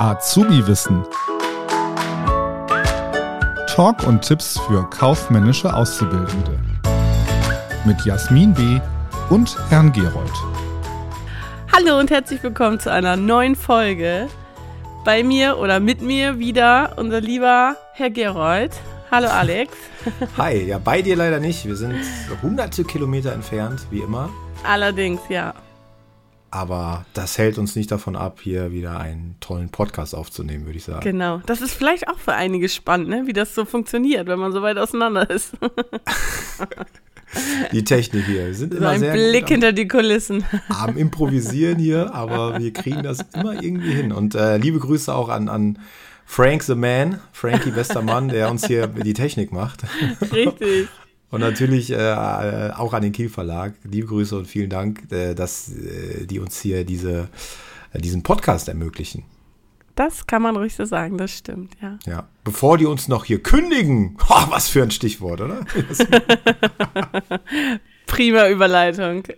Azubi-Wissen. Talk und Tipps für kaufmännische Auszubildende. Mit Jasmin B. und Herrn Gerold. Hallo und herzlich willkommen zu einer neuen Folge. Bei mir oder mit mir wieder unser lieber Herr Gerold. Hallo Alex. Hi, ja, bei dir leider nicht. Wir sind hunderte Kilometer entfernt, wie immer. Allerdings, ja. Aber das hält uns nicht davon ab, hier wieder einen tollen Podcast aufzunehmen, würde ich sagen. Genau. Das ist vielleicht auch für einige spannend, ne? wie das so funktioniert, wenn man so weit auseinander ist. die Technik hier. Wir sind so immer ein sehr Blick am, hinter die Kulissen. am Improvisieren hier, aber wir kriegen das immer irgendwie hin. Und äh, liebe Grüße auch an, an Frank the Man, Frankie Westermann, der uns hier die Technik macht. Richtig. Und natürlich äh, auch an den Kiel Verlag. Liebe Grüße und vielen Dank, äh, dass äh, die uns hier diese, äh, diesen Podcast ermöglichen. Das kann man ruhig so sagen, das stimmt, ja. Ja. Bevor die uns noch hier kündigen. Oh, was für ein Stichwort, oder? Prima Überleitung.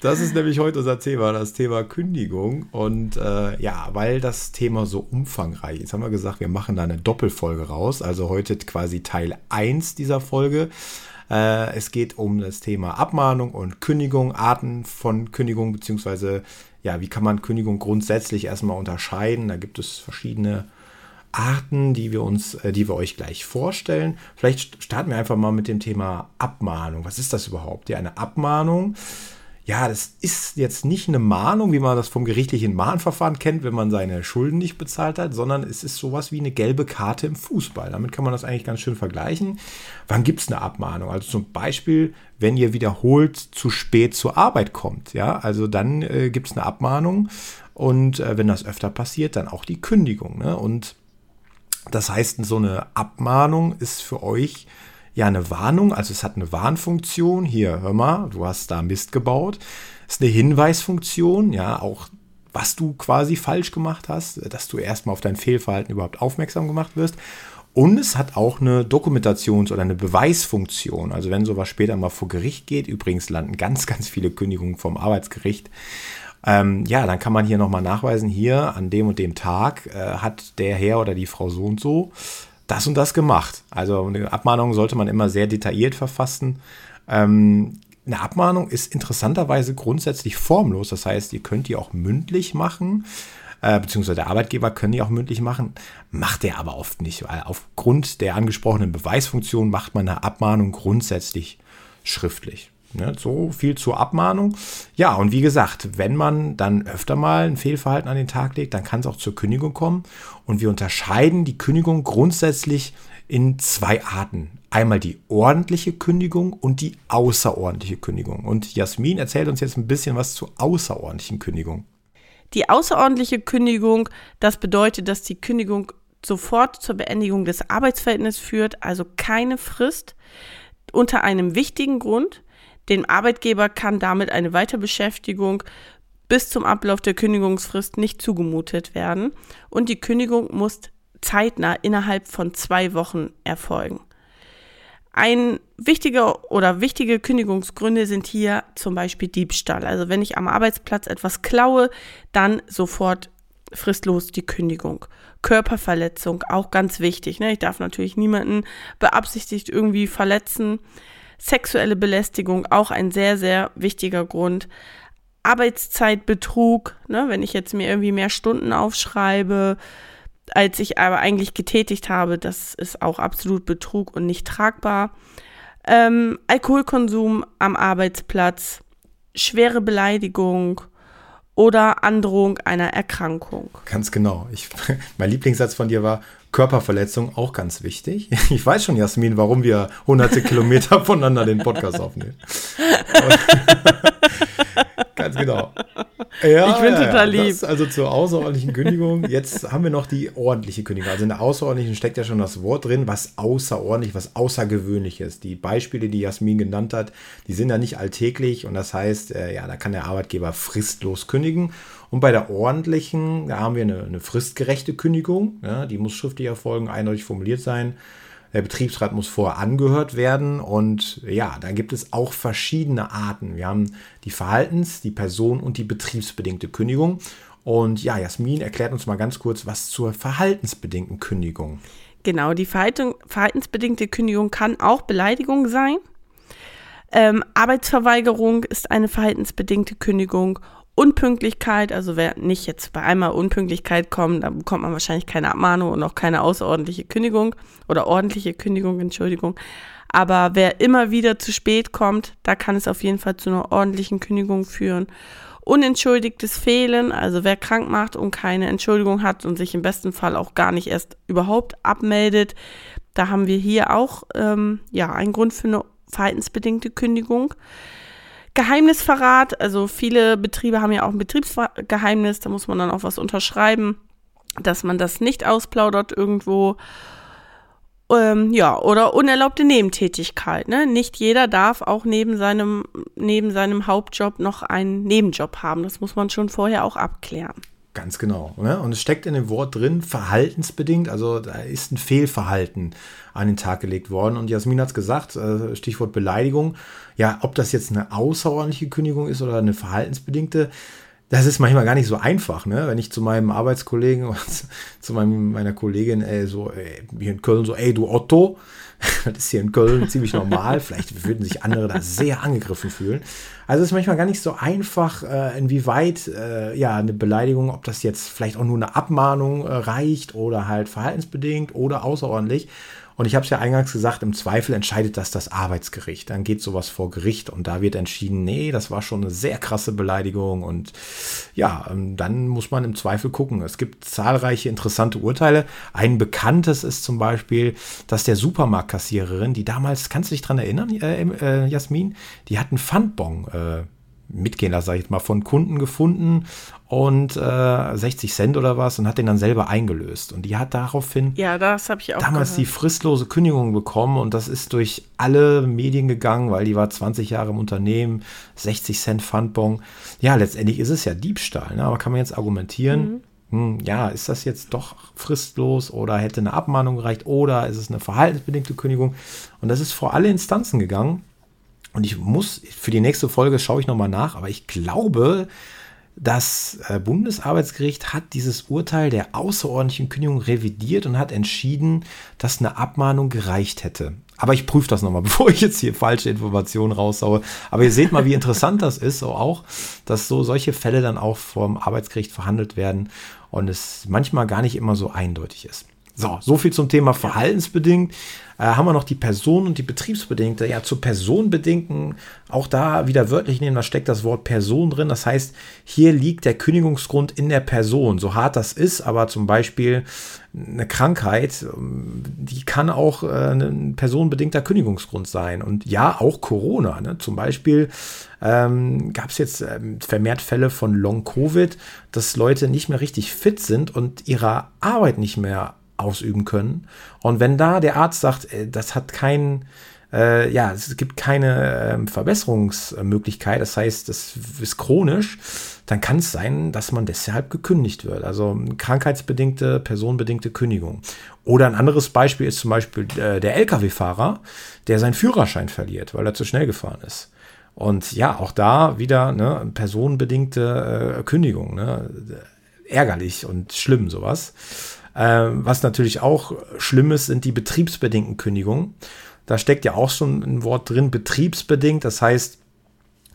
Das ist nämlich heute unser Thema, das Thema Kündigung. Und äh, ja, weil das Thema so umfangreich ist, haben wir gesagt, wir machen da eine Doppelfolge raus. Also heute quasi Teil 1 dieser Folge. Äh, es geht um das Thema Abmahnung und Kündigung, Arten von Kündigung, beziehungsweise ja, wie kann man Kündigung grundsätzlich erstmal unterscheiden. Da gibt es verschiedene Arten, die wir uns, äh, die wir euch gleich vorstellen. Vielleicht starten wir einfach mal mit dem Thema Abmahnung. Was ist das überhaupt? Ja, eine Abmahnung. Ja, das ist jetzt nicht eine Mahnung, wie man das vom gerichtlichen Mahnverfahren kennt, wenn man seine Schulden nicht bezahlt hat, sondern es ist sowas wie eine gelbe Karte im Fußball. Damit kann man das eigentlich ganz schön vergleichen. Wann gibt es eine Abmahnung? Also zum Beispiel, wenn ihr wiederholt zu spät zur Arbeit kommt. Ja, also dann äh, gibt es eine Abmahnung und äh, wenn das öfter passiert, dann auch die Kündigung. Ne? Und das heißt, so eine Abmahnung ist für euch ja eine Warnung, also es hat eine Warnfunktion. Hier, hör mal, du hast da Mist gebaut. Es ist eine Hinweisfunktion, ja, auch was du quasi falsch gemacht hast, dass du erstmal auf dein Fehlverhalten überhaupt aufmerksam gemacht wirst. Und es hat auch eine Dokumentations- oder eine Beweisfunktion. Also wenn sowas später mal vor Gericht geht, übrigens landen ganz, ganz viele Kündigungen vom Arbeitsgericht, ähm, ja, dann kann man hier nochmal nachweisen, hier an dem und dem Tag äh, hat der Herr oder die Frau so und so das und das gemacht. Also eine Abmahnung sollte man immer sehr detailliert verfassen. Ähm, eine Abmahnung ist interessanterweise grundsätzlich formlos. Das heißt, ihr könnt die auch mündlich machen, äh, beziehungsweise der Arbeitgeber können die auch mündlich machen, macht er aber oft nicht, weil aufgrund der angesprochenen Beweisfunktion macht man eine Abmahnung grundsätzlich schriftlich. Ne, so viel zur Abmahnung. Ja, und wie gesagt, wenn man dann öfter mal ein Fehlverhalten an den Tag legt, dann kann es auch zur Kündigung kommen. Und wir unterscheiden die Kündigung grundsätzlich in zwei Arten. Einmal die ordentliche Kündigung und die außerordentliche Kündigung. Und Jasmin erzählt uns jetzt ein bisschen was zur außerordentlichen Kündigung. Die außerordentliche Kündigung, das bedeutet, dass die Kündigung sofort zur Beendigung des Arbeitsverhältnisses führt, also keine Frist unter einem wichtigen Grund. Dem Arbeitgeber kann damit eine Weiterbeschäftigung bis zum Ablauf der Kündigungsfrist nicht zugemutet werden und die Kündigung muss zeitnah innerhalb von zwei Wochen erfolgen. Ein wichtiger oder wichtige Kündigungsgründe sind hier zum Beispiel Diebstahl. Also wenn ich am Arbeitsplatz etwas klaue, dann sofort fristlos die Kündigung. Körperverletzung, auch ganz wichtig. Ne? Ich darf natürlich niemanden beabsichtigt irgendwie verletzen. Sexuelle Belästigung, auch ein sehr, sehr wichtiger Grund. Arbeitszeitbetrug, ne? wenn ich jetzt mir irgendwie mehr Stunden aufschreibe, als ich aber eigentlich getätigt habe, das ist auch absolut Betrug und nicht tragbar. Ähm, Alkoholkonsum am Arbeitsplatz, schwere Beleidigung oder Androhung einer Erkrankung. Ganz genau. Ich, mein Lieblingssatz von dir war, Körperverletzung auch ganz wichtig. Ich weiß schon, Jasmin, warum wir hunderte Kilometer voneinander den Podcast aufnehmen. ganz genau. Ja, ich bin total lieb. also zur außerordentlichen Kündigung. Jetzt haben wir noch die ordentliche Kündigung. Also in der außerordentlichen steckt ja schon das Wort drin, was außerordentlich, was außergewöhnlich ist. Die Beispiele, die Jasmin genannt hat, die sind ja nicht alltäglich und das heißt, äh, ja, da kann der Arbeitgeber fristlos kündigen. Und bei der ordentlichen, da haben wir eine, eine fristgerechte Kündigung. Ja, die muss schriftlich erfolgen, eindeutig formuliert sein. Der Betriebsrat muss vorher angehört werden und ja, da gibt es auch verschiedene Arten. Wir haben die Verhaltens-, die Person- und die betriebsbedingte Kündigung. Und ja, Jasmin erklärt uns mal ganz kurz was zur verhaltensbedingten Kündigung. Genau, die Verhalten, verhaltensbedingte Kündigung kann auch Beleidigung sein. Ähm, Arbeitsverweigerung ist eine verhaltensbedingte Kündigung. Unpünktlichkeit, also wer nicht jetzt bei einmal Unpünktlichkeit kommt, dann bekommt man wahrscheinlich keine Abmahnung und auch keine außerordentliche Kündigung oder ordentliche Kündigung, Entschuldigung. Aber wer immer wieder zu spät kommt, da kann es auf jeden Fall zu einer ordentlichen Kündigung führen. Unentschuldigtes Fehlen, also wer krank macht und keine Entschuldigung hat und sich im besten Fall auch gar nicht erst überhaupt abmeldet, da haben wir hier auch ähm, ja einen Grund für eine verhaltensbedingte Kündigung. Geheimnisverrat, also viele Betriebe haben ja auch ein Betriebsgeheimnis, da muss man dann auch was unterschreiben, dass man das nicht ausplaudert irgendwo. Ähm, ja, oder unerlaubte Nebentätigkeit. Ne? Nicht jeder darf auch neben seinem, neben seinem Hauptjob noch einen Nebenjob haben. Das muss man schon vorher auch abklären. Ganz genau. Ne? Und es steckt in dem Wort drin, verhaltensbedingt, also da ist ein Fehlverhalten an den Tag gelegt worden. Und Jasmin hat es gesagt, äh, Stichwort Beleidigung. Ja, ob das jetzt eine außerordentliche Kündigung ist oder eine verhaltensbedingte, das ist manchmal gar nicht so einfach, ne? Wenn ich zu meinem Arbeitskollegen oder zu meinem, meiner Kollegin ey, so ey, hier in Köln so, ey du Otto, das ist hier in Köln ziemlich normal. Vielleicht würden sich andere da sehr angegriffen fühlen. Also es ist manchmal gar nicht so einfach, äh, inwieweit äh, ja eine Beleidigung, ob das jetzt vielleicht auch nur eine Abmahnung äh, reicht oder halt verhaltensbedingt oder außerordentlich. Und ich habe es ja eingangs gesagt, im Zweifel entscheidet das das Arbeitsgericht. Dann geht sowas vor Gericht und da wird entschieden, nee, das war schon eine sehr krasse Beleidigung. Und ja, ähm, dann muss man im Zweifel gucken. Es gibt zahlreiche interessante Urteile. Ein bekanntes ist zum Beispiel, dass der Supermarktkassiererin, die damals, kannst du dich dran erinnern, äh, äh, Jasmin, die hat einen Pfandbon äh, mitgehen lassen, sag ich mal, von Kunden gefunden und äh, 60 Cent oder was und hat den dann selber eingelöst. Und die hat daraufhin ja, das ich auch damals gehört. die fristlose Kündigung bekommen und das ist durch alle Medien gegangen, weil die war 20 Jahre im Unternehmen, 60 Cent Pfandbon. Ja, letztendlich ist es ja Diebstahl, ne? aber kann man jetzt argumentieren, mhm. hm, ja, ist das jetzt doch fristlos oder hätte eine Abmahnung gereicht oder ist es eine verhaltensbedingte Kündigung? Und das ist vor alle Instanzen gegangen. Und ich muss, für die nächste Folge schaue ich nochmal nach, aber ich glaube, das äh, Bundesarbeitsgericht hat dieses Urteil der außerordentlichen Kündigung revidiert und hat entschieden, dass eine Abmahnung gereicht hätte. Aber ich prüfe das nochmal, bevor ich jetzt hier falsche Informationen raussaue. Aber ihr seht mal, wie interessant das ist, so auch, dass so solche Fälle dann auch vom Arbeitsgericht verhandelt werden und es manchmal gar nicht immer so eindeutig ist. So, so viel zum Thema verhaltensbedingt. Äh, haben wir noch die Person- und die betriebsbedingte. Ja, zu personenbedingten, auch da wieder wörtlich nehmen, da steckt das Wort Person drin. Das heißt, hier liegt der Kündigungsgrund in der Person. So hart das ist, aber zum Beispiel eine Krankheit, ähm, die kann auch äh, ein personenbedingter Kündigungsgrund sein. Und ja, auch Corona. Ne? Zum Beispiel ähm, gab es jetzt ähm, vermehrt Fälle von Long-Covid, dass Leute nicht mehr richtig fit sind und ihrer Arbeit nicht mehr ausüben können. Und wenn da der Arzt sagt, äh, das hat keinen, äh, ja, es gibt keine äh, Verbesserungsmöglichkeit, das heißt, das ist chronisch, dann kann es sein, dass man deshalb gekündigt wird. Also krankheitsbedingte, personenbedingte Kündigung. Oder ein anderes Beispiel ist zum Beispiel äh, der Lkw-Fahrer, der seinen Führerschein verliert, weil er zu schnell gefahren ist. Und ja, auch da wieder ne, personenbedingte äh, Kündigung. Ne? Ärgerlich und schlimm sowas. Ähm, was natürlich auch schlimm ist, sind die betriebsbedingten Kündigungen. Da steckt ja auch schon ein Wort drin, betriebsbedingt. Das heißt,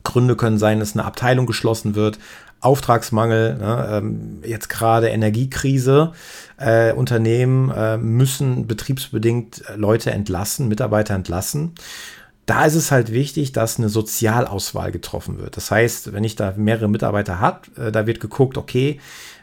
Gründe können sein, dass eine Abteilung geschlossen wird, Auftragsmangel, ne, ähm, jetzt gerade Energiekrise. Äh, Unternehmen äh, müssen betriebsbedingt Leute entlassen, Mitarbeiter entlassen. Da ist es halt wichtig, dass eine Sozialauswahl getroffen wird. Das heißt, wenn ich da mehrere Mitarbeiter habe, äh, da wird geguckt, okay,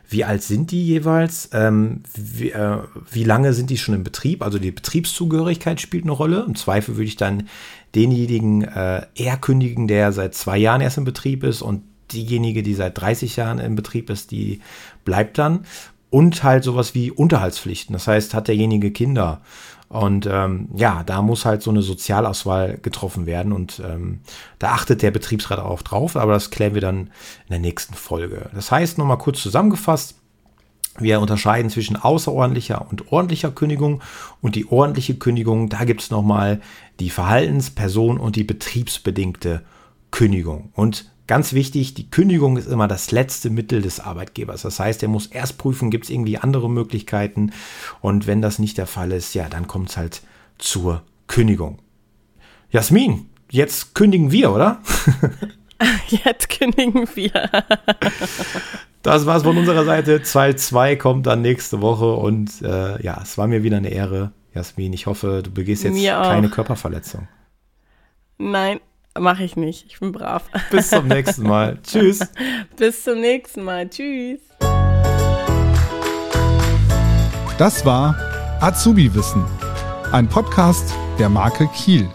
wie alt sind die jeweils? Ähm, wie, äh, wie, lange sind die schon im Betrieb? Also die Betriebszugehörigkeit spielt eine Rolle. Im Zweifel würde ich dann denjenigen äh, eher kündigen, der seit zwei Jahren erst im Betrieb ist und diejenige, die seit 30 Jahren im Betrieb ist, die bleibt dann. Und halt sowas wie Unterhaltspflichten. Das heißt, hat derjenige Kinder und ähm, ja, da muss halt so eine Sozialauswahl getroffen werden und ähm, da achtet der Betriebsrat auch drauf, aber das klären wir dann in der nächsten Folge. Das heißt, nochmal kurz zusammengefasst, wir unterscheiden zwischen außerordentlicher und ordentlicher Kündigung und die ordentliche Kündigung, da gibt es nochmal die Verhaltensperson und die betriebsbedingte Kündigung. Und Ganz wichtig, die Kündigung ist immer das letzte Mittel des Arbeitgebers. Das heißt, er muss erst prüfen, gibt es irgendwie andere Möglichkeiten. Und wenn das nicht der Fall ist, ja, dann kommt es halt zur Kündigung. Jasmin, jetzt kündigen wir, oder? Jetzt kündigen wir. Das war's von unserer Seite. Teil 2 kommt dann nächste Woche. Und äh, ja, es war mir wieder eine Ehre, Jasmin. Ich hoffe, du begehst jetzt keine Körperverletzung. Nein, mache ich nicht. Ich bin brav. Bis zum nächsten Mal. Tschüss. Bis zum nächsten Mal. Tschüss. Das war Azubi Wissen, ein Podcast der Marke Kiel.